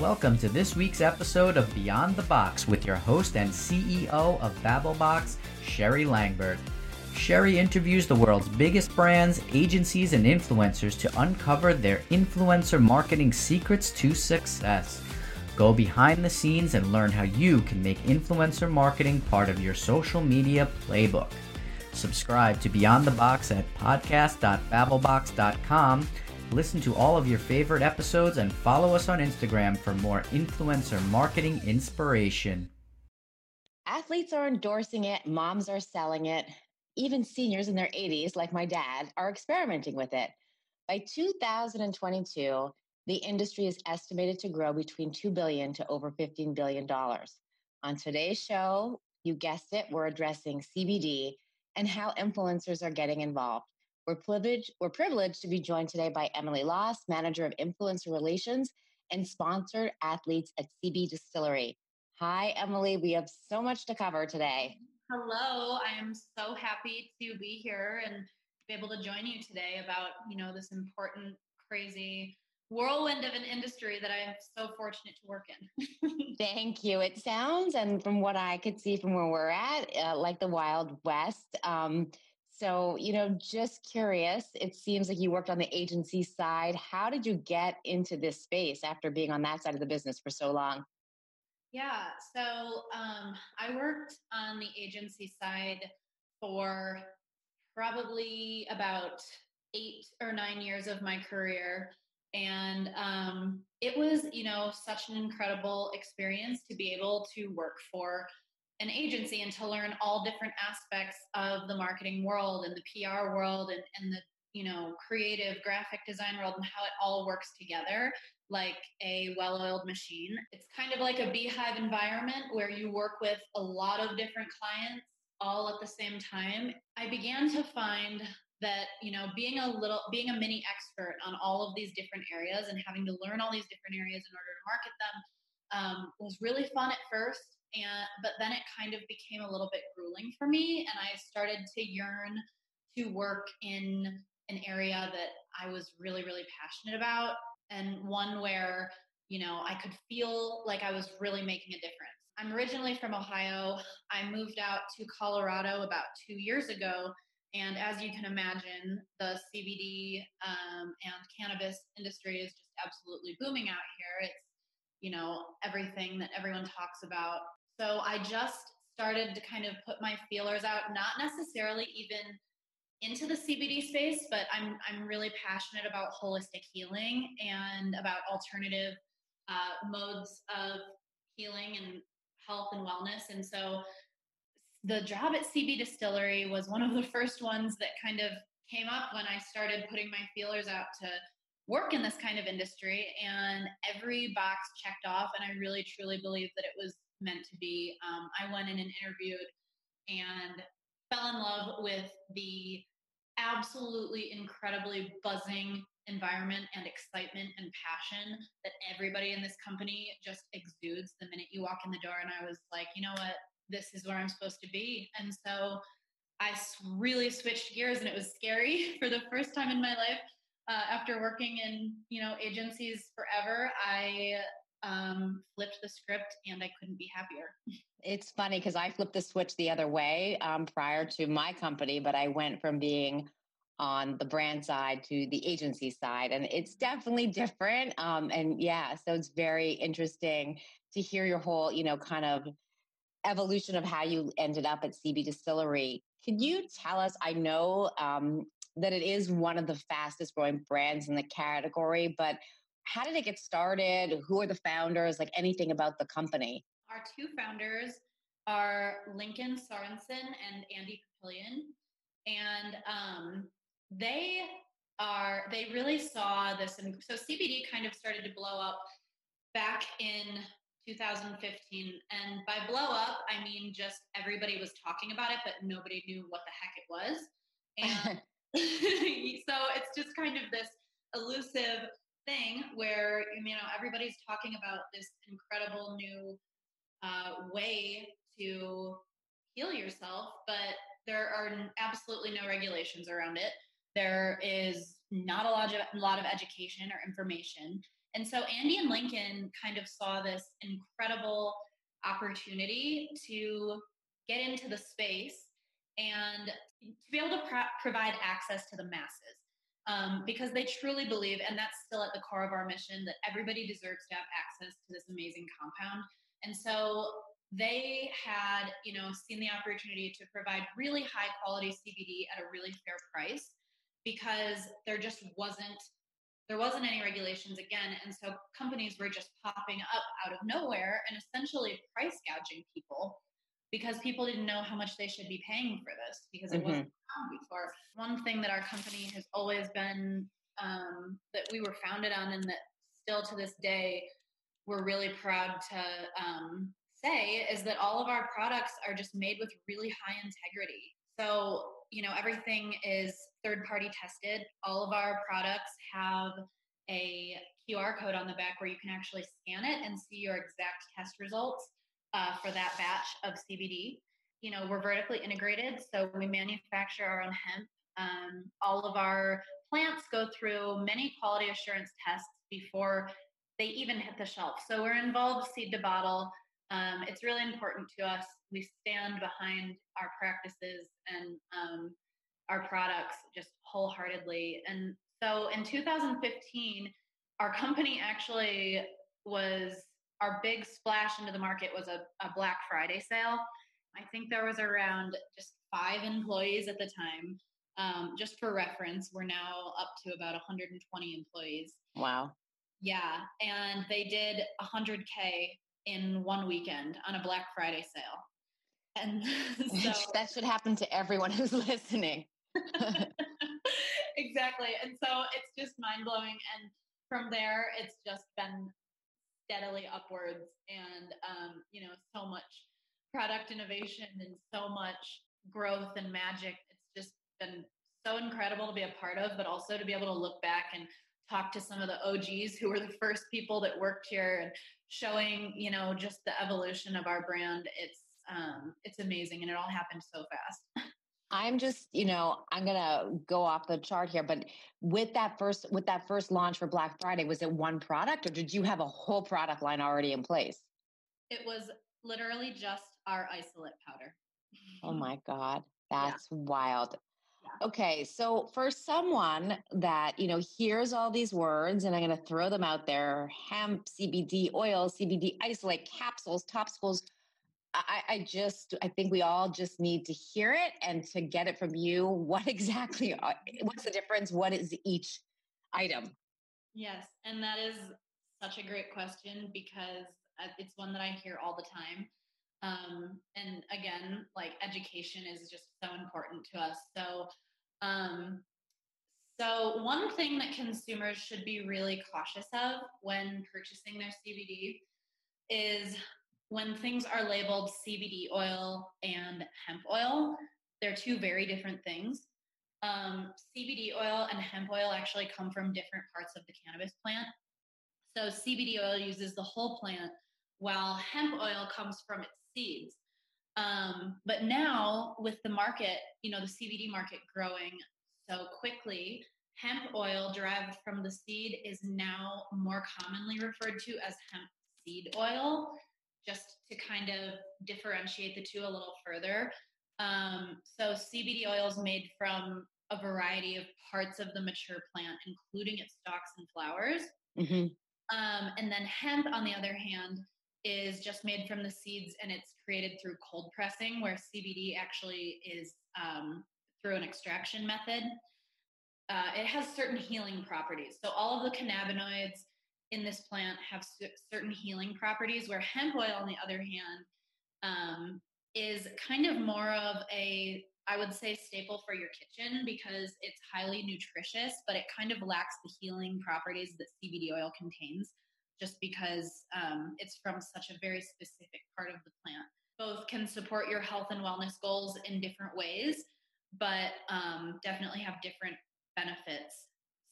Welcome to this week's episode of Beyond the Box with your host and CEO of Babbleboxx, Sherri Langburt. Sherry interviews the world's biggest brands, agencies, and influencers to uncover their influencer marketing secrets to success. Go behind the scenes and learn how you can make influencer marketing part of your social media playbook. Subscribe to Beyond the Box at podcast.babbleboxx.com. Listen to all of your favorite episodes and follow us on Instagram for more influencer marketing inspiration. Athletes are endorsing it, moms are selling it, even seniors in their 80s, like my dad, are experimenting with it. By 2022, the industry is estimated to grow between 2 billion to over 15 billion dollars. On today's show, you guessed it, we're addressing CBD and how influencers are getting involved. We're privileged, we're privileged to be joined today by Emily Loss, Manager of Influencer Relations and sponsored athletes at CB Distillery. Hi, Emily. We have so much to cover today. Hello. I am so happy to be here and be able to join you today about, you know, this important, crazy whirlwind of an industry that I'm so fortunate to work in. Thank you. It sounds, and from what I could see from where we're at, uh, like the Wild West. Um, so, you know, just curious, it seems like you worked on the agency side. How did you get into this space after being on that side of the business for so long? Yeah, so um, I worked on the agency side for probably about eight or nine years of my career and um, it was you know such an incredible experience to be able to work for an agency and to learn all different aspects of the marketing world and the pr world and, and the you know creative graphic design world and how it all works together like a well-oiled machine. It's kind of like a beehive environment where you work with a lot of different clients all at the same time. I began to find that you know being a little being a mini expert on all of these different areas and having to learn all these different areas in order to market them um, was really fun at first and but then it kind of became a little bit grueling for me and i started to yearn to work in an area that i was really really passionate about and one where you know i could feel like i was really making a difference i'm originally from ohio i moved out to colorado about two years ago and as you can imagine, the CBD um, and cannabis industry is just absolutely booming out here. It's, you know, everything that everyone talks about. So I just started to kind of put my feelers out, not necessarily even into the CBD space, but I'm I'm really passionate about holistic healing and about alternative uh, modes of healing and health and wellness. And so the job at CB Distillery was one of the first ones that kind of came up when I started putting my feelers out to work in this kind of industry. And every box checked off, and I really truly believe that it was meant to be. Um, I went in and interviewed and fell in love with the absolutely incredibly buzzing environment and excitement and passion that everybody in this company just exudes the minute you walk in the door. And I was like, you know what? this is where I'm supposed to be. And so I really switched gears and it was scary for the first time in my life. Uh, after working in, you know, agencies forever, I um, flipped the script and I couldn't be happier. It's funny because I flipped the switch the other way um, prior to my company, but I went from being on the brand side to the agency side, and it's definitely different. Um, and yeah, so it's very interesting to hear your whole, you know, kind of evolution of how you ended up at CB Distillery. Can you tell us? I know um, that it is one of the fastest growing brands in the category, but how did it get started? Who are the founders? Like anything about the company? Our two founders are Lincoln Sorensen and Andy Papillion. And um, they are, they really saw this. And so CBD kind of started to blow up back in 2015. And by blow up, I mean just everybody was talking about it, but nobody knew what the heck it was. And so it's just kind of this elusive thing where, you know, everybody's talking about this incredible new uh, way to heal yourself, but there are absolutely no regulations around it. There is not a lot of, a lot of education or information. And so Andy and Lincoln kind of saw this incredible opportunity to get into the space and to be able to pro- provide access to the masses. Um, because they truly believe, and that's still at the core of our mission, that everybody deserves to have access to this amazing compound. And so they had, you know, seen the opportunity to provide really high quality CBD at a really fair price because there just wasn't there wasn't any regulations again and so companies were just popping up out of nowhere and essentially price gouging people because people didn't know how much they should be paying for this because it mm-hmm. wasn't around before. One thing that our company has always been um, that we were founded on and that still to this day we're really proud to um, say is that all of our products are just made with really high integrity. So you know everything is third party tested. All of our products have a qr code on the back where you can actually scan it and see your exact test results uh, for that batch of cbd you know we're vertically integrated so we manufacture our own hemp um, all of our plants go through many quality assurance tests before they even hit the shelf so we're involved seed to bottle um, it's really important to us. We stand behind our practices and um, our products just wholeheartedly. And so in 2015, our company actually was our big splash into the market was a, a Black Friday sale. I think there was around just five employees at the time. Um, just for reference, we're now up to about 120 employees. Wow. Yeah, and they did 100k in one weekend on a Black Friday sale. And so that should happen to everyone who's listening. exactly. And so it's just mind blowing. And from there, it's just been steadily upwards and, um, you know, so much product innovation and so much growth and magic. It's just been so incredible to be a part of, but also to be able to look back and talk to some of the OGs who were the first people that worked here and showing, you know, just the evolution of our brand. It's um, it's amazing, and it all happened so fast. I'm just, you know, I'm gonna go off the chart here, but with that first with that first launch for Black Friday, was it one product or did you have a whole product line already in place? It was literally just our isolate powder. oh my God. That's yeah. wild. Okay, so for someone that, you know, hears all these words and I'm going to throw them out there, hemp, CBD oil, CBD isolate capsules, topicals, I, I just, I think we all just need to hear it and to get it from you. What exactly, what's the difference? What is each item? Yes, and that is such a great question because uh, it's one that I hear all the time. Um, and again, like education is just so important to us. So, um, so one thing that consumers should be really cautious of when purchasing their CBD is when things are labeled CBD oil and hemp oil. They're two very different things. Um, CBD oil and hemp oil actually come from different parts of the cannabis plant. So CBD oil uses the whole plant, while hemp oil comes from its seeds. Um, but now with the market, you know, the CBD market growing so quickly, hemp oil derived from the seed is now more commonly referred to as hemp seed oil, to kind of differentiate the two a little further. Um, so CBD oil is made from a variety of parts of the mature plant, including its stalks and flowers. Mm-hmm. Um, and then hemp, on the other hand, is just made from the seeds and it's created through cold pressing, where CBD actually is um, through an extraction method. Uh, it has certain healing properties. So, all of the cannabinoids in this plant have certain healing properties, where hemp oil, on the other hand, um, is kind of more of a I would say staple for your kitchen because it's highly nutritious, but it kind of lacks the healing properties that CBD oil contains just because um, it's from such a very specific part of the plant. Both can support your health and wellness goals in different ways, but um, definitely have different benefits.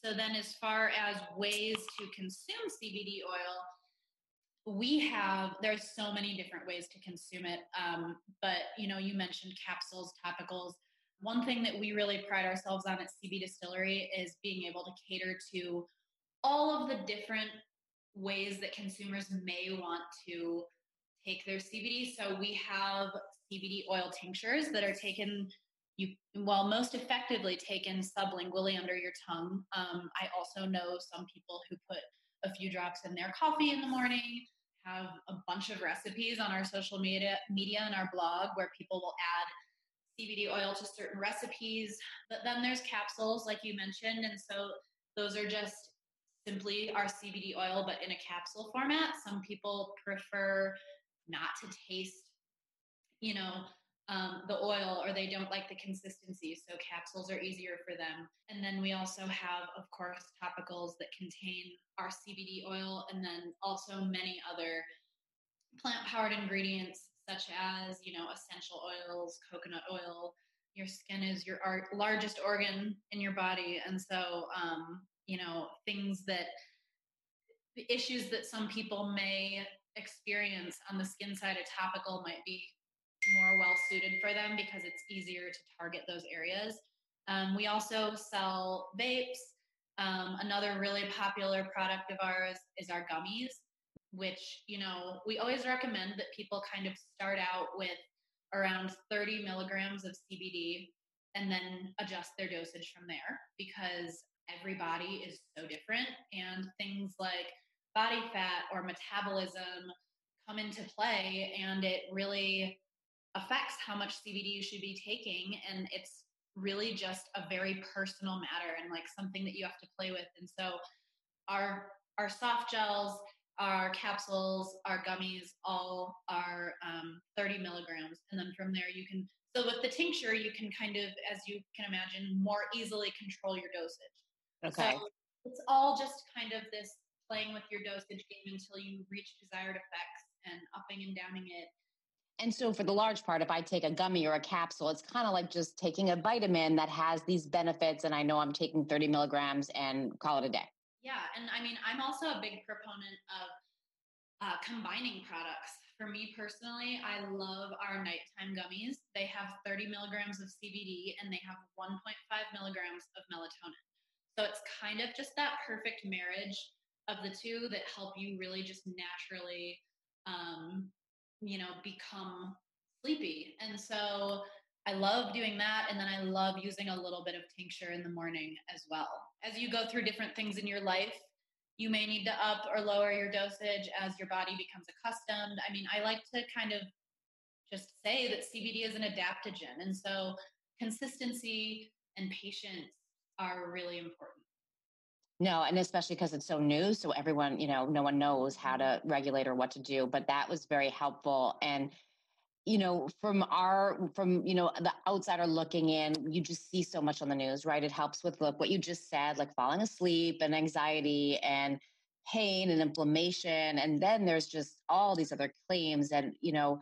So, then as far as ways to consume CBD oil, we have there's so many different ways to consume it um, but you know you mentioned capsules topicals one thing that we really pride ourselves on at cb distillery is being able to cater to all of the different ways that consumers may want to take their CBD. So we have CBD oil tinctures that are taken you well most effectively taken sublingually under your tongue. Um, I also know some people who put a few drops in their coffee in the morning. Have a bunch of recipes on our social media media and our blog where people will add CBD oil to certain recipes. But then there's capsules, like you mentioned, and so those are just simply our CBD oil, but in a capsule format. Some people prefer not to taste, you know, um, the oil or they don't like the consistency. So capsules are easier for them. And then we also have, of course, topicals that contain our CBD oil and then also many other plant powered ingredients such as, you know, essential oils, coconut oil. Your skin is your largest organ in your body. And so, um, you know, things that the issues that some people may experience on the skin side, a topical might be more well suited for them because it's easier to target those areas. Um, we also sell vapes. Um, another really popular product of ours is our gummies, which, you know, we always recommend that people kind of start out with around 30 milligrams of CBD and then adjust their dosage from there because every body is so different and things like body fat or metabolism come into play and it really affects how much CBD you should be taking. And it's really just a very personal matter and like something that you have to play with. And so our our soft gels, our capsules, our gummies, all are um, 30 milligrams. And then from there you can so with the tincture, you can kind of, as you can imagine, more easily control your dosage. Okay. So it's all just kind of this playing with your dosage game until you reach desired effects and upping and downing it and so, for the large part, if I take a gummy or a capsule, it's kind of like just taking a vitamin that has these benefits, and I know I'm taking 30 milligrams and call it a day. Yeah. And I mean, I'm also a big proponent of uh, combining products. For me personally, I love our nighttime gummies. They have 30 milligrams of CBD and they have 1.5 milligrams of melatonin. So, it's kind of just that perfect marriage of the two that help you really just naturally um, you know, become sleepy. And so I love doing that. And then I love using a little bit of tincture in the morning as well. As you go through different things in your life, you may need to up or lower your dosage as your body becomes accustomed. I mean, I like to kind of just say that CBD is an adaptogen. And so consistency and patience are really important. No, and especially because it's so new. So everyone, you know, no one knows how to regulate or what to do. But that was very helpful. And, you know, from our, from, you know, the outsider looking in, you just see so much on the news, right? It helps with, look, what you just said, like falling asleep and anxiety and pain and inflammation. And then there's just all these other claims. And, you know,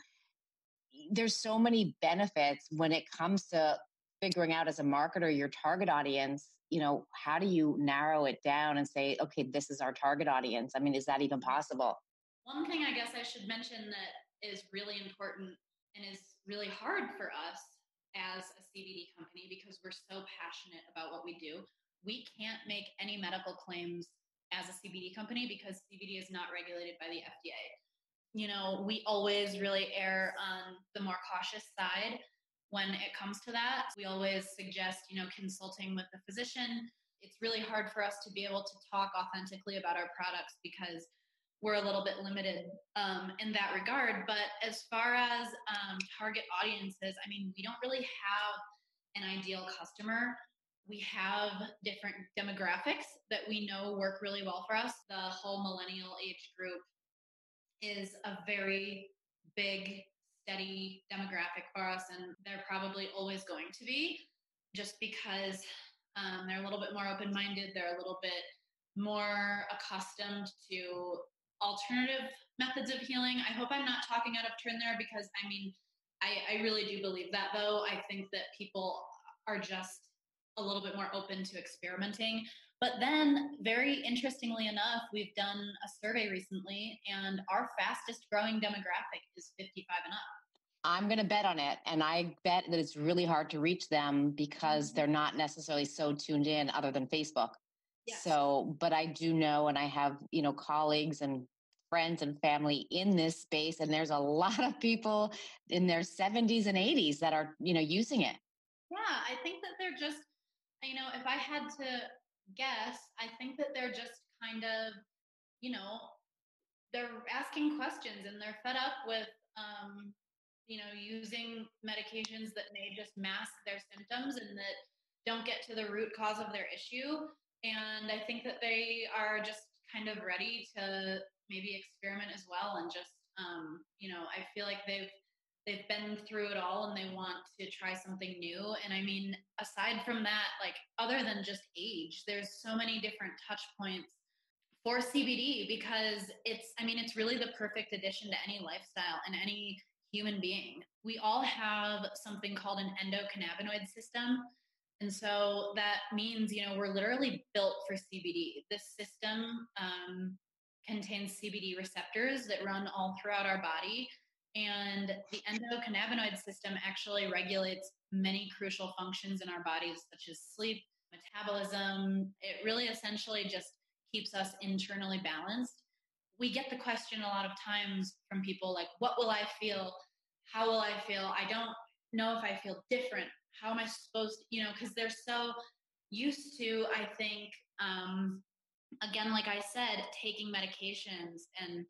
there's so many benefits when it comes to figuring out as a marketer your target audience you know how do you narrow it down and say okay this is our target audience. I mean is that even mm-hmm. possible? One thing i guess i should mention that is really important and is really hard for us as a cbd company because we're so passionate about what we do we can't make any medical claims as a cbd company because cbd is not regulated by the fda you know we always really err on the more cautious side when it comes to that. We always suggest, you know, consulting with the physician. It's really hard for us to be able to talk authentically about our products because we're a little bit limited um, in that regard. But as far as um, target audiences, I mean, we don't really have an ideal customer. We have different demographics that we know work really well for us. The whole millennial age group is a very big steady demographic for us, and they're probably always going to be just because um, they're a little bit more open minded, they're a little bit more accustomed to alternative methods of healing. I hope I'm not talking out of turn there because I mean, I, I really do believe that though. I think that people are just a little bit more open to experimenting. But then, very interestingly enough, we've done a survey recently, and our fastest growing demographic is 55 and up. I'm going to bet on it. And I bet that it's really hard to reach them because mm-hmm. they're not necessarily so tuned in other than Facebook. Yes. So, but I do know, and I have, you know, colleagues and friends and family in this space, and there's a lot of people in their 70s and 80s that are, you know, using it. Yeah, I think that they're just, you know, if I had to guess, I think that they're just kind of, you know, they're asking questions and they're fed up with, um, you know, using medications that may just mask their symptoms and that don't get to the root cause of their issue. And I think that they are just kind of ready to maybe experiment as well and just, um, you know, I feel like they've they've been through it all and they want to try something new. And I mean, aside from that, like other than just age, there's so many different touch points for CBD because it's, I mean, it's really the perfect addition to any lifestyle and any human being. We all have something called an endocannabinoid system. And so that means, you know, we're literally built for CBD. This system um, contains CBD receptors that run all throughout our body. And the endocannabinoid system actually regulates many crucial functions in our bodies, such as sleep, metabolism. It really essentially just keeps us internally balanced. We get the question a lot of times from people like, What will I feel? How will I feel? I don't know if I feel different. How am I supposed to, you know, because they're so used to, I think, um, again, like I said, taking medications and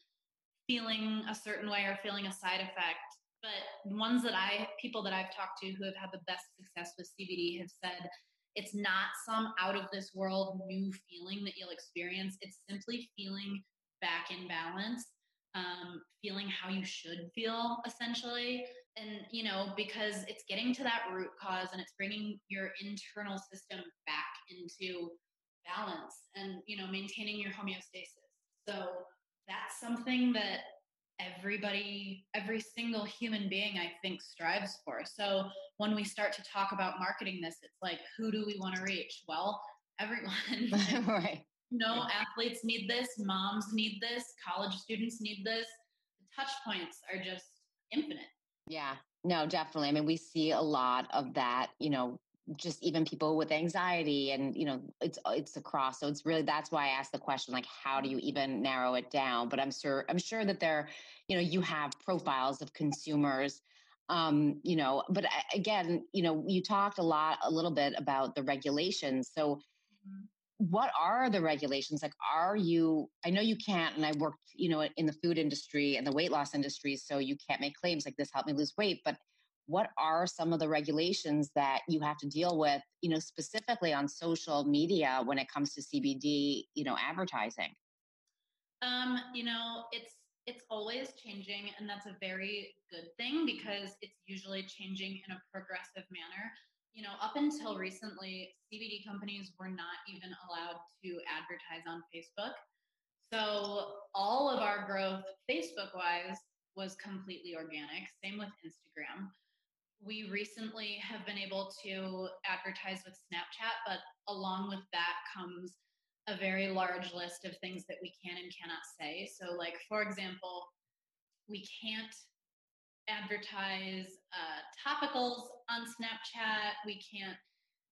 feeling a certain way or feeling a side effect. But ones that I, people that I've talked to who have had the best success with CBD have said it's not some out of this world new feeling that you'll experience. It's simply feeling back in balance, um, feeling how you should feel essentially. And, you know, because it's getting to that root cause and it's bringing your internal system back into balance and you know maintaining your homeostasis so that's something that everybody every single human being i think strives for. So when we start to talk about marketing this it's like who do we want to reach? Well everyone. Right. No athletes need this moms need this college students need this. The touch points are just infinite. Yeah. No definitely. I mean we see a lot of that you know just even people with anxiety and you know it's it's across so it's really that's why i asked the question like how do you even narrow it down? But i'm sure i'm sure that there you know you have profiles of consumers um you know but again you know you talked a lot a little bit about the regulations. So mm-hmm. what are the regulations? Like are you i know you can't and i worked you know in the food industry and the weight loss industry so you can't make claims like this helped me lose weight but what are some of the regulations that you have to deal with you know specifically on social media when it comes to cbd you know advertising? Um you know it's it's always changing and that's a very good thing because it's usually changing in a progressive manner. You know up until recently cbd companies were not even allowed to advertise on facebook. So all of our growth facebook wise was completely organic same with instagram we recently have been able to advertise with Snapchat, but along with that comes a very large list of things that we can and cannot say. So, like, for example, we can't advertise uh, topicals on Snapchat. We can't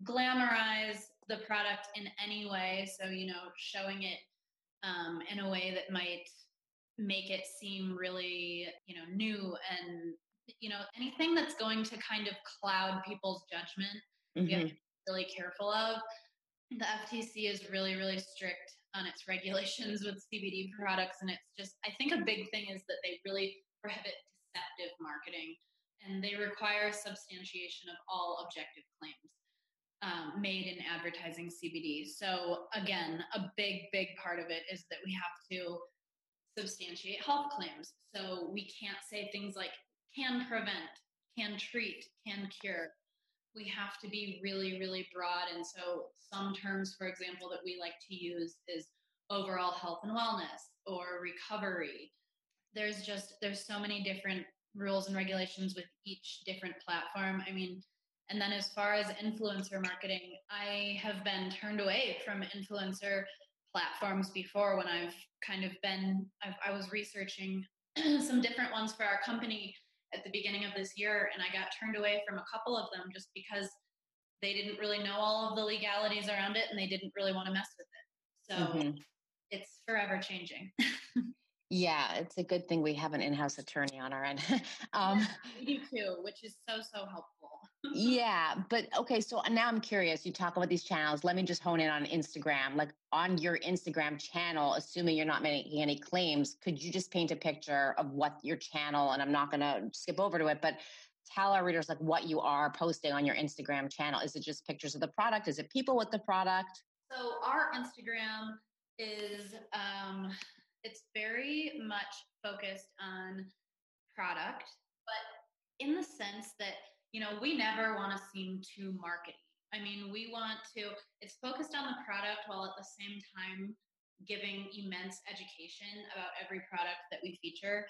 glamorize the product in any way. So, you know, showing it um, in a way that might make it seem really, you know, new and you know anything that's going to kind of cloud people's judgment mm-hmm. we have to be really careful of. The ftc is really really strict on its regulations with cbd products and it's just i think a big thing is that they really prohibit deceptive marketing and they require substantiation of all objective claims um, made in advertising cbd so again a big big part of it is that we have to substantiate health claims. So we can't say things like can prevent, can treat, can cure. We have to be really, really broad. And so, some terms, for example, that we like to use is overall health and wellness or recovery. There's just, there's so many different rules and regulations with each different platform. I mean, and then as far as influencer marketing, I have been turned away from influencer platforms before when I've kind of been, I've, i was researching some different ones for our company at the beginning of this year, and I got turned away from a couple of them just because they didn't really know all of the legalities around it and they didn't really want to mess with it. So mm-hmm. it's forever changing. Yeah, it's a good thing we have an in-house attorney on our end. um, we do too, which is so so helpful. Yeah, but okay. So now I'm curious. You talk about these channels. Let me just hone in on Instagram. Like on your Instagram channel, assuming you're not making any claims, could you just paint a picture of what your channel? And I'm not going to skip over to it, but tell our readers like what you are posting on your Instagram channel. Is it just pictures of the product? Is it people with the product? So our Instagram is um, it's very much focused on product, but in the sense that, you know, we never want to seem too marketing. I mean, we want to, it's focused on the product while at the same time giving immense education about every product that we feature.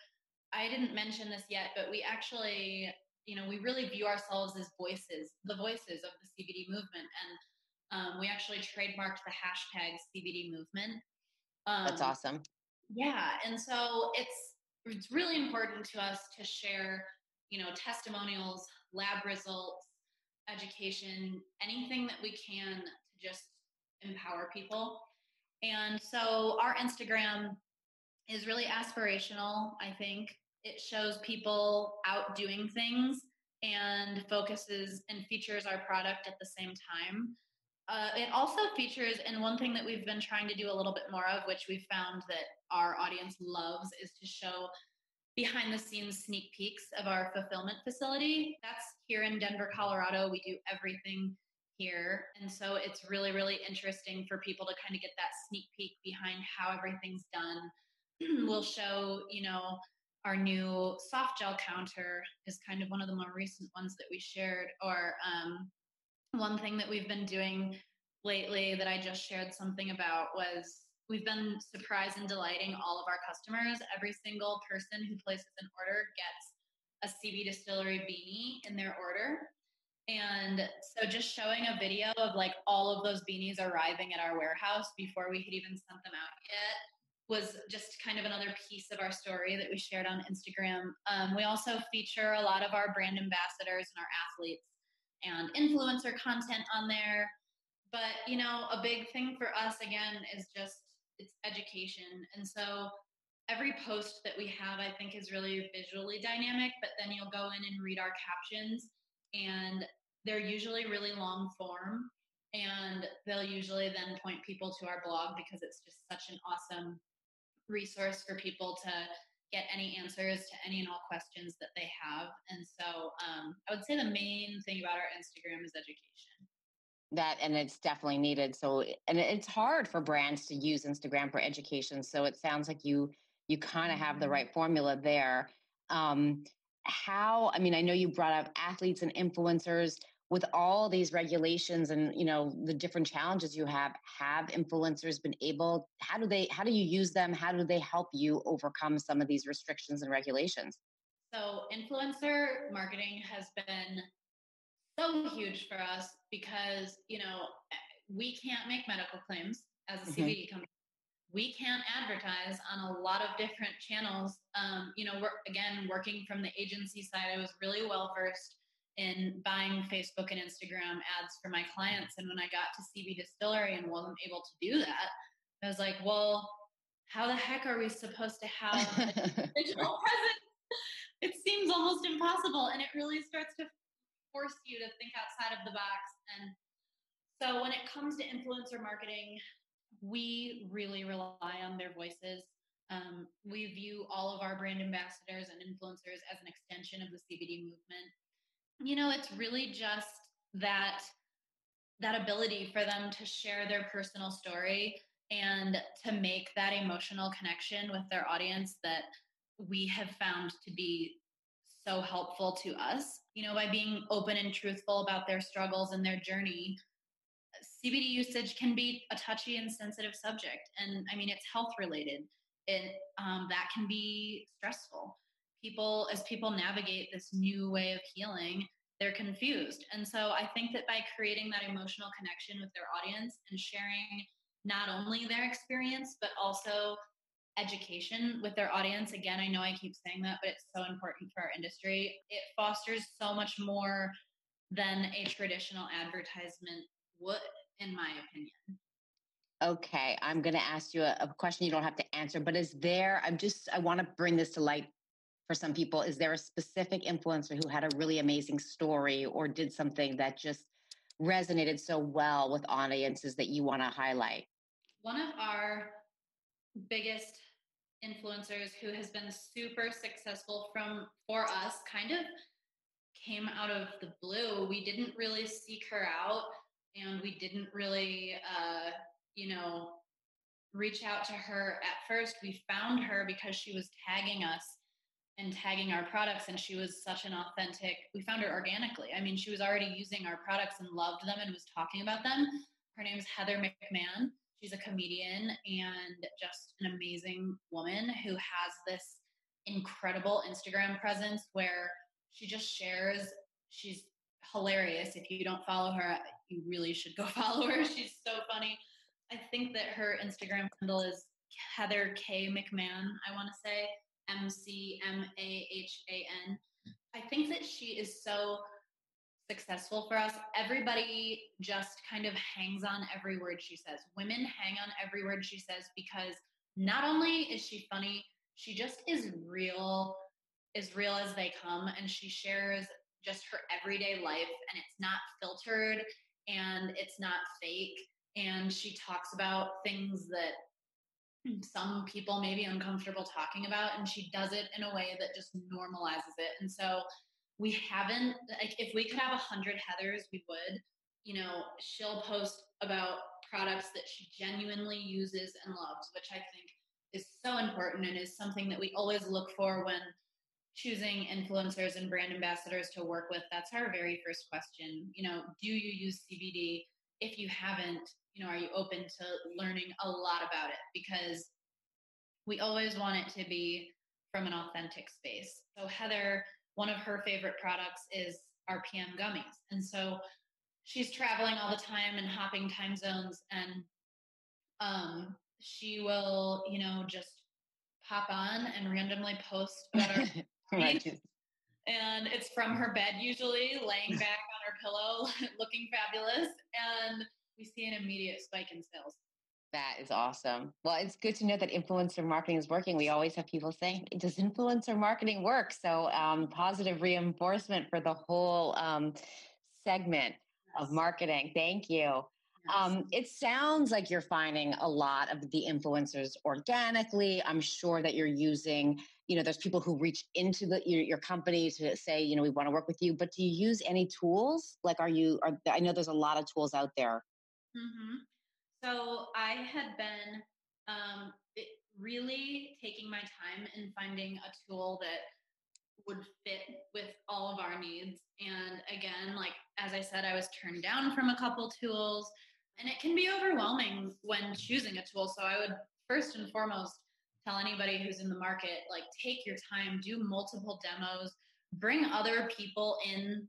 I didn't mention this yet, but we actually, you know, we really view ourselves as voices, the voices of the CBD movement. And um, we actually trademarked the hashtag CBD movement. Um, That's awesome. Yeah, and so it's it's really important to us to share, you know, testimonials, lab results, education, anything that we can to just empower people. And so our Instagram is really aspirational, I think. It shows people out doing things and focuses and features our product at the same time. Uh, it also features, and one thing that we've been trying to do a little bit more of, which we found that our audience loves, is to show behind the scenes sneak peeks of our fulfillment facility. That's here in Denver, Colorado. We do everything here. And so it's really, really interesting for people to kind of get that sneak peek behind how everything's done. we'll show, you know, our new soft gel counter is kind of one of the more recent ones that we shared, or um, one thing that we've been doing lately that I just shared something about was we've been surprised and delighting all of our customers. Every single person who places an order gets a CB Distillery beanie in their order. And so just showing a video of like all of those beanies arriving at our warehouse before we had even sent them out yet was just kind of another piece of our story that we shared on Instagram. Um, we also feature a lot of our brand ambassadors and our athletes and influencer content on there. But, you know, a big thing for us again is just it's education. And so every post that we have, I think, is really visually dynamic, but then you'll go in and read our captions, and they're usually really long form. And they'll usually then point people to our blog because it's just such an awesome resource for people to get any answers to any and all questions that they have. And so um, I would say the main thing about our Instagram is education. That and it's definitely needed. So and it's hard for brands to use Instagram for education. So it sounds like you you kind of have the mm-hmm. right formula there. Um, how? I mean, I know you brought up athletes and influencers with all these regulations and you know the different challenges you have have influencers been able how do they how do you use them how do they help you overcome some of these restrictions and regulations so influencer marketing has been so huge for us because you know we can't make medical claims as a mm-hmm. cbd company we can't advertise on a lot of different channels um, you know we're again working from the agency side i was really well versed in buying Facebook and Instagram ads for my clients. And when I got to CB Distillery and wasn't able to do that, I was like, well, how the heck are we supposed to have a digital presence? It seems almost impossible. And it really starts to force you to think outside of the box. And so when it comes to influencer marketing, we really rely on their voices. Um, we view all of our brand ambassadors and influencers as an extension of the CBD movement you know it's really just that that ability for them to share their personal story and to make that emotional connection with their audience that we have found to be so helpful to us you know by being open and truthful about their struggles and their journey cbd usage can be a touchy and sensitive subject. And i mean it's health related. It um, that can be stressful. People as people navigate this new way of healing they're confused. And so i think that by creating that emotional connection with their audience and sharing not only their experience but also education with their audience again i know i keep saying that but it's so important for our industry it fosters so much more than a traditional advertisement would in my opinion Okay, I'm going to ask you a, a, question you don't have to answer, but is there, I'm just, I want to bring this to light for some people. Is there a specific influencer who had a really amazing story or did something that just resonated so well with audiences that you want to highlight? One of our biggest influencers who has been super successful from for us kind of came out of the blue. We didn't really seek her out and we didn't really uh, you know, reach out to her at first. We found her because she was tagging us and tagging our products and she was such an authentic we found her organically i mean she was already using our products and loved them and was talking about them her name is heather mcmahan she's a comedian and just an amazing woman who has this incredible instagram presence where she just shares. She's hilarious. If you don't follow her you really should go follow her. She's so funny. I think that her Instagram handle is Heather K. McMahan. I want to say. M C M A H A N. I think that she is so successful for us. Everybody just kind of hangs on every word she says. Women hang on every word she says because not only is she funny, she just is real, as real as they come, and she shares just her everyday life, and it's not filtered and it's not fake and she talks about things that some people may be uncomfortable talking about and she does it in a way that just normalizes it and so we haven't like if we could have a hundred heathers we would you know she'll post about products that she genuinely uses and loves which i think is so important and is something that we always look for when choosing influencers and brand ambassadors to work with that's our very first question you know do you use cbd if you haven't you know, are you open to learning a lot about it? Because we always want it to be from an authentic space. So Heather, one of her favorite products is RPM gummies. And so she's traveling all the time and hopping time zones and um, she will, you know, just pop on and randomly post about and it's from her bed usually, laying back on her pillow, looking fabulous. And we see an immediate spike in sales. That is awesome. Well, it's good to know that influencer marketing is working. We always have people saying, "Does influencer marketing work?" So, um, positive reinforcement for the whole um, segment yes. of marketing. Thank you. Um, it sounds like you're finding a lot of the influencers organically. I'm sure that you're using, you know, there's people who reach into the, your, your company to say, you know, we want to work with you. But do you use any tools? Like, are you? Are, I know there's a lot of tools out there. Mm-hmm. So I had been um, really taking my time and finding a tool that would fit with all of our needs. And again, like as I said, I was turned down from a couple tools, and it can be overwhelming when choosing a tool. So I would first and foremost tell anybody who's in the market like take your time, do multiple demos, bring other people in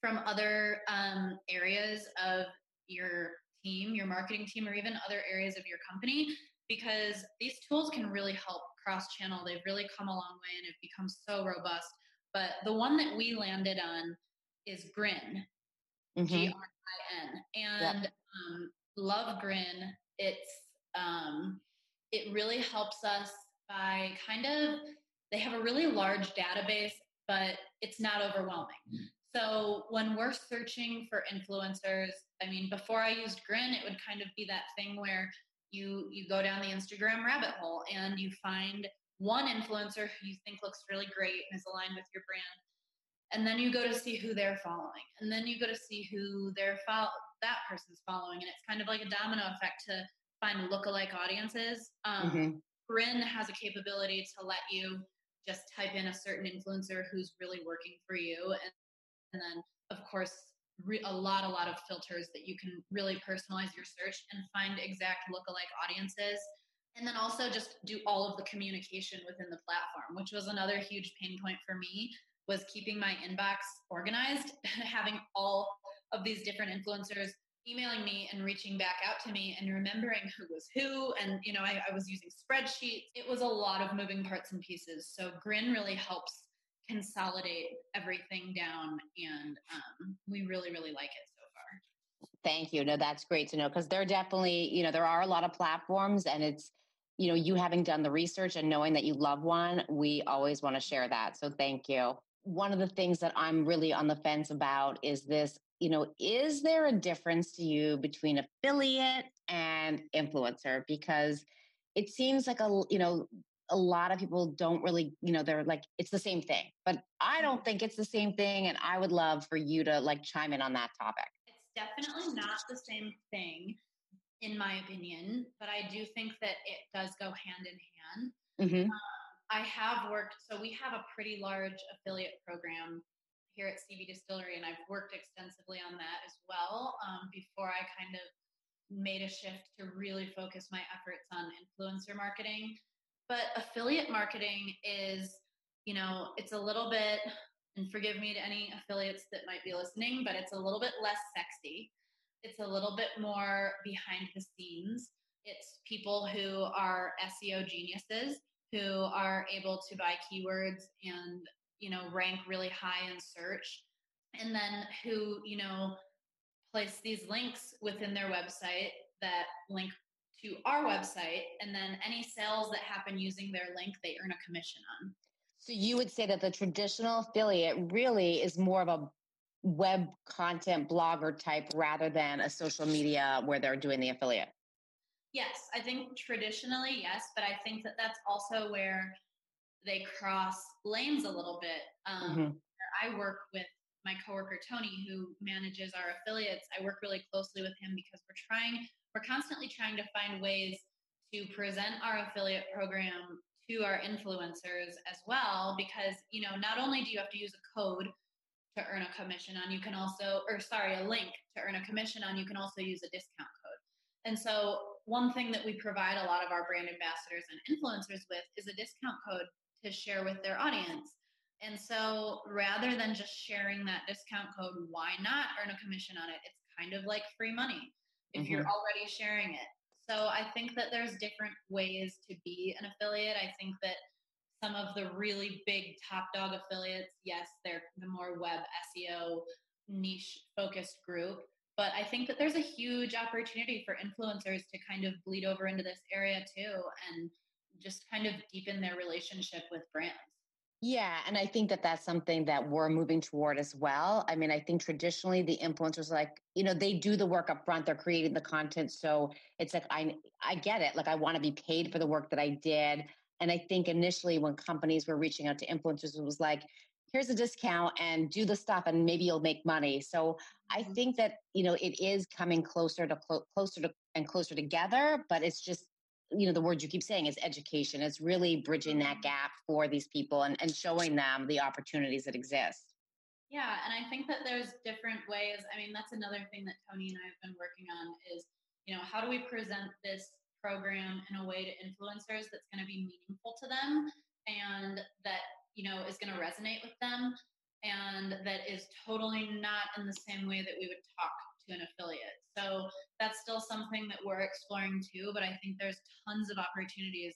from other um, areas of your team, your marketing team, or even other areas of your company, because these tools can really help cross channel. They've really come a long way and have become so robust. But the one that we landed on is Grin, mm-hmm. G R I N, and yep. um, love Grin. It's um, it really helps us by kind of they have a really large database, but it's not overwhelming. So when we're searching for influencers, I mean, before I used Grin, it would kind of be that thing where you you go down the Instagram rabbit hole and you find one influencer who you think looks really great and is aligned with your brand. And then you go to see who they're following. And then you go to see who they're follow that person's following. And it's kind of like a domino effect to find lookalike audiences. Um, mm-hmm. Grin has a capability to let you just type in a certain influencer who's really working for you and and then of course re- a lot a lot of filters that you can really personalize your search and find exact lookalike audiences. And then also just do all of the communication within the platform which was another huge pain point for me was keeping my inbox organized having all of these different influencers emailing me and reaching back out to me and remembering who was who. And you know I, I was using spreadsheets. It was a lot of moving parts and pieces. So grin really helps consolidate everything down and um, we really really like it so far Thank you. No, that's great to know because there definitely, you know, there are a lot of platforms and it's, you know, you having done the research and knowing that you love one, we always want to share that. So thank you. One of the things that I'm really on the fence about is this, you know, is there a difference to you between affiliate and influencer? Because it seems like a, you know, a lot of people don't really, you know, they're like, it's the same thing. But I don't mm-hmm. think it's the same thing. And I would love for you to like chime in on that topic. It's definitely not the same thing, in my opinion. But I do think that it does go hand in hand. Mm-hmm. Um, I have worked, so we have a pretty large affiliate program here at CB Distillery, and I've worked extensively on that as well um, before I kind of made a shift to really focus my efforts on influencer marketing. But affiliate marketing is, you know, it's a little bit, and forgive me to any affiliates that might be listening, but it's a little bit less sexy. It's a little bit more behind the scenes. It's people who are SEO geniuses who are able to buy keywords and, you know, rank really high in search. And then who, you know, place these links within their website that link to our website and then any sales that happen using their link they earn a commission on. So you would say that the traditional affiliate really is more of a web content blogger type rather than a social media where they're doing the affiliate? Yes i think traditionally yes but i think that that's also where they cross lanes a little bit. Um, mm-hmm. i work with my coworker tony who manages our affiliates i work really closely with him because we're trying we're constantly trying to find ways to present our affiliate program to our influencers as well because you know not only do you have to use a code to earn a commission on you can also or sorry a link to earn a commission on you can also use a discount code. And so one thing that we provide a lot of our brand ambassadors and influencers with is a discount code to share with their audience. And so rather than just sharing that discount code why not earn a commission on it? It's kind of like free money if mm-hmm. you're already sharing it. So I think that there's different ways to be an affiliate. I think that some of the really big top dog affiliates, yes, they're the more web SEO niche focused group. But I think that there's a huge opportunity for influencers to kind of bleed over into this area too and just kind of deepen their relationship with brands. Yeah, and I think that that's something that we're moving toward as well. I mean, I think traditionally the influencers like, you know, they do the work up front, they're creating the content, so it's like I I get it. Like I want to be paid for the work that I did. And I think initially when companies were reaching out to influencers it was like, here's a discount and do the stuff and maybe you'll make money. So I mm-hmm. think that, you know, it is coming closer to clo- closer to and closer together, but it's just you know the word you keep saying is education it's really bridging that mm-hmm. gap for these people and, and showing them the opportunities that exist. Yeah and i think that there's different ways. I mean that's another thing that tony and i have been working on is you know how do we present this program in a way to influencers that's going to be meaningful to them and that you know is going to resonate with them and that is totally not in the same way that we would talk to an affiliate. So that's still something that we're exploring too, but I think there's tons of opportunities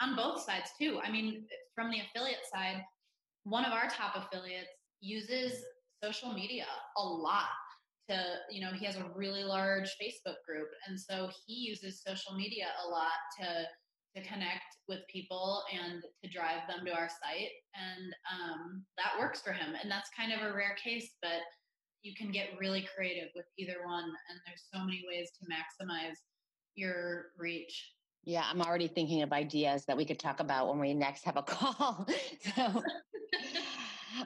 on both sides too. I mean, from the affiliate side, one of our top affiliates uses social media a lot to, you know, he has a really large Facebook group. And so he uses social media a lot to to connect with people and to drive them to our site and um, that works for him and that's kind of a rare case but you can get really creative with either one and there's so many ways to maximize your reach. Yeah i'm already thinking of ideas that we could talk about when we next have a call. So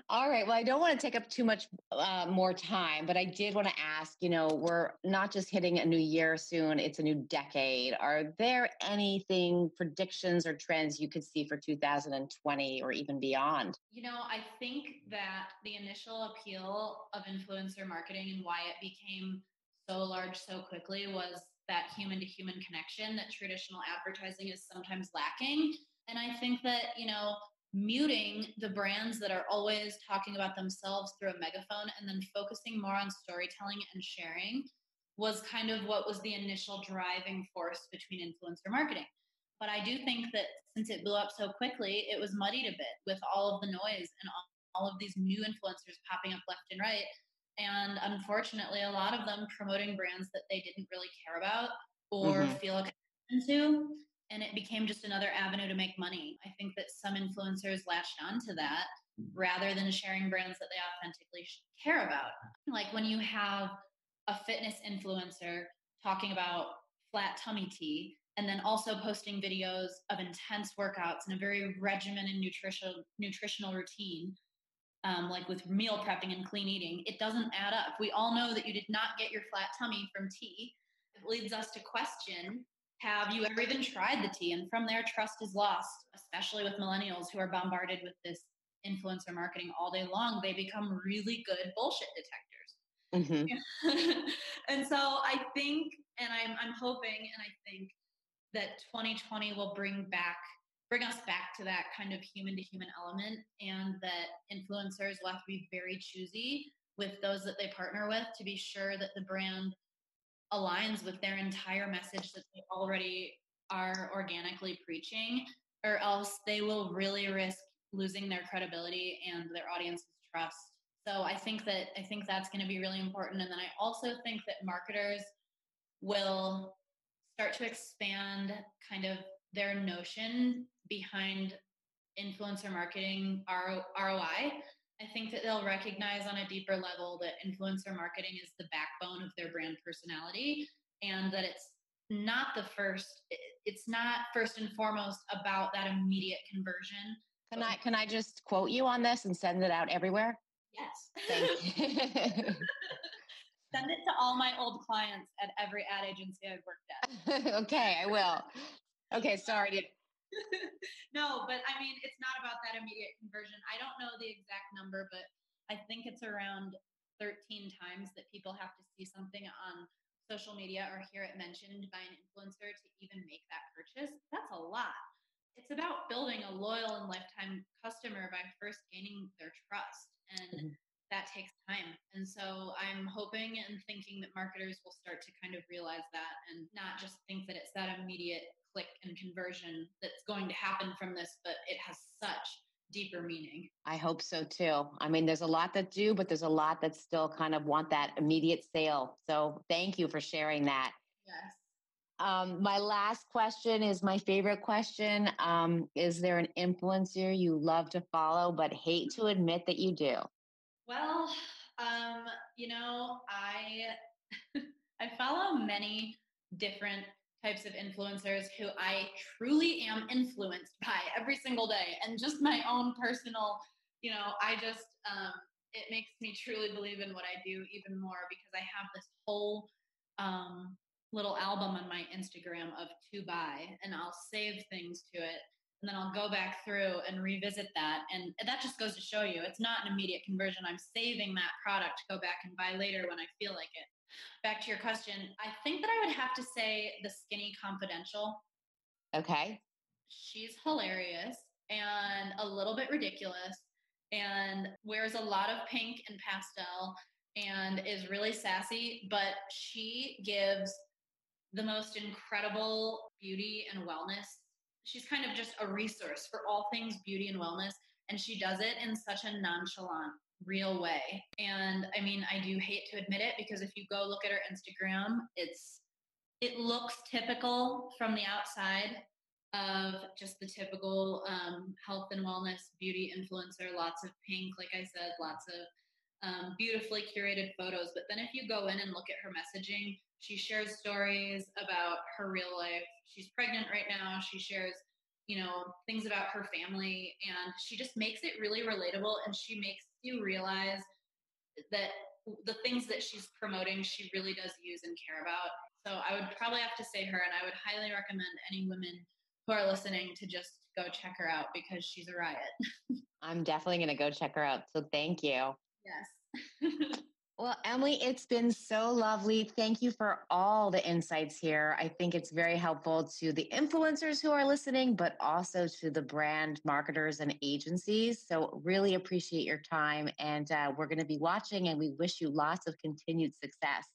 all right. Well, I don't want to take up too much uh, more time, but I did want to ask you know, we're not just hitting a new year soon, it's a new decade. Are there anything, predictions or trends you could see for 2020 or even beyond? You know, I think that the initial appeal of influencer marketing and why it became so large so quickly was that human to human connection that traditional advertising is sometimes lacking. And I think that, you know, muting the brands that are always talking about themselves through a megaphone and then focusing more on storytelling and sharing was kind of what was the initial driving force between influencer marketing. But I do think that since it blew up so quickly, it was muddied a bit with all of the noise and all of these new influencers popping up left and right. And unfortunately, a lot of them promoting brands that they didn't really care about or mm-hmm. feel a connection to. And it became just another avenue to make money. I think that some influencers latched onto that rather than sharing brands that they authentically care about. Like when you have a fitness influencer talking about flat tummy tea and then also posting videos of intense workouts and a very regimented nutritional nutritional routine um, like with meal prepping and clean eating it doesn't add up we all know that you did not get your flat tummy from tea it leads us to question have you ever even tried the tea? And from there trust is lost especially with millennials who are bombarded with this influencer marketing all day long. They become really good bullshit detectors. Mm-hmm. and so i think and I'm, I'm hoping and i think that 2020 will bring back bring us back to that kind of human to human element and that influencers will have to be very choosy with those that they partner with to be sure that the brand aligns with their entire message that they already are organically preaching or else they will really risk losing their credibility and their audience's trust. So i think that i think that's going to be really important. And then i also think that marketers will start to expand kind of their notion behind influencer marketing ROI, I think that they'll recognize on a deeper level that influencer marketing is the backbone of their brand personality and that it's not the first it's not first and foremost about that immediate conversion. Can I can I just quote you on this and send it out everywhere? Yes. Thank you. Send it to all my old clients at every ad agency I've worked at. okay, I will. Okay, sorry. No, but I mean, it's not about that immediate conversion. I don't know the exact number, but I think it's around 13 times that people have to see something on social media or hear it mentioned by an influencer to even make that purchase. That's a lot. It's about building a loyal and lifetime customer by first gaining their trust. And mm-hmm that takes time. And so I'm hoping and thinking that marketers will start to kind of realize that and not just think that it's that immediate click and conversion that's going to happen from this, but it has such deeper meaning. I hope so too. I mean, there's a lot that do, but there's a lot that still kind of want that immediate sale. So thank you for sharing that. Yes. Um, my last question is my favorite question. Um, is there an influencer you love to follow but hate to admit that you do? Well, um, you know, I I follow many different types of influencers who I truly am influenced by every single day, and just my own personal, you know, I just um, it makes me truly believe in what I do even more because I have this whole um, little album on my Instagram of to buy, and I'll save things to it and then I'll go back through and revisit that. And that just goes to show you it's not an immediate conversion. I'm saving that product to go back and buy later when I feel like it. Back to your question, I think that I would have to say the Skinny Confidential. Okay. She's hilarious and a little bit ridiculous and wears a lot of pink and pastel and is really sassy, but she gives the most incredible beauty and wellness she's kind of just a resource for all things beauty and wellness and she does it in such a nonchalant real way and i mean i do hate to admit it because if you go look at her instagram it's it looks typical from the outside of just the typical um, health and wellness beauty influencer lots of pink like i said lots of um, beautifully curated photos but then if you go in and look at her messaging she shares stories about her real life. She's pregnant right now. She shares, you know, things about her family and she just makes it really relatable and she makes you realize that the things that she's promoting, she really does use and care about. So I would probably have to say her and I would highly recommend any women who are listening to just go check her out because she's a riot. I'm definitely going to go check her out. So thank you. Yes. Well, Emily, it's been so lovely. Thank you for all the insights here. I think it's very helpful to the influencers who are listening, but also to the brand marketers and agencies. So, really appreciate your time. And uh, we're going to be watching, and we wish you lots of continued success.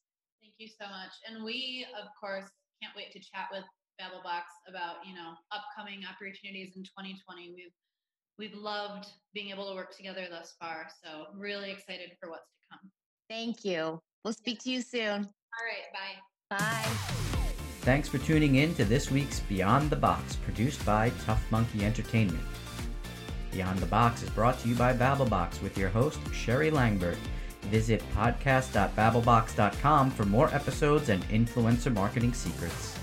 Thank you so much. And we, of course, can't wait to chat with Babbleboxx about you know upcoming opportunities in 2020. We've we've loved being able to work together thus far. So, really excited for what's to come. Thank you. We'll speak to you soon. All right. Bye. Bye. Thanks for tuning in to this week's Beyond the Box, produced by Tough Monkey Entertainment. Beyond the Box is brought to you by Babbleboxx with your host, Sherri Langburt. Visit podcast.babbleboxx.com for more episodes and influencer marketing secrets.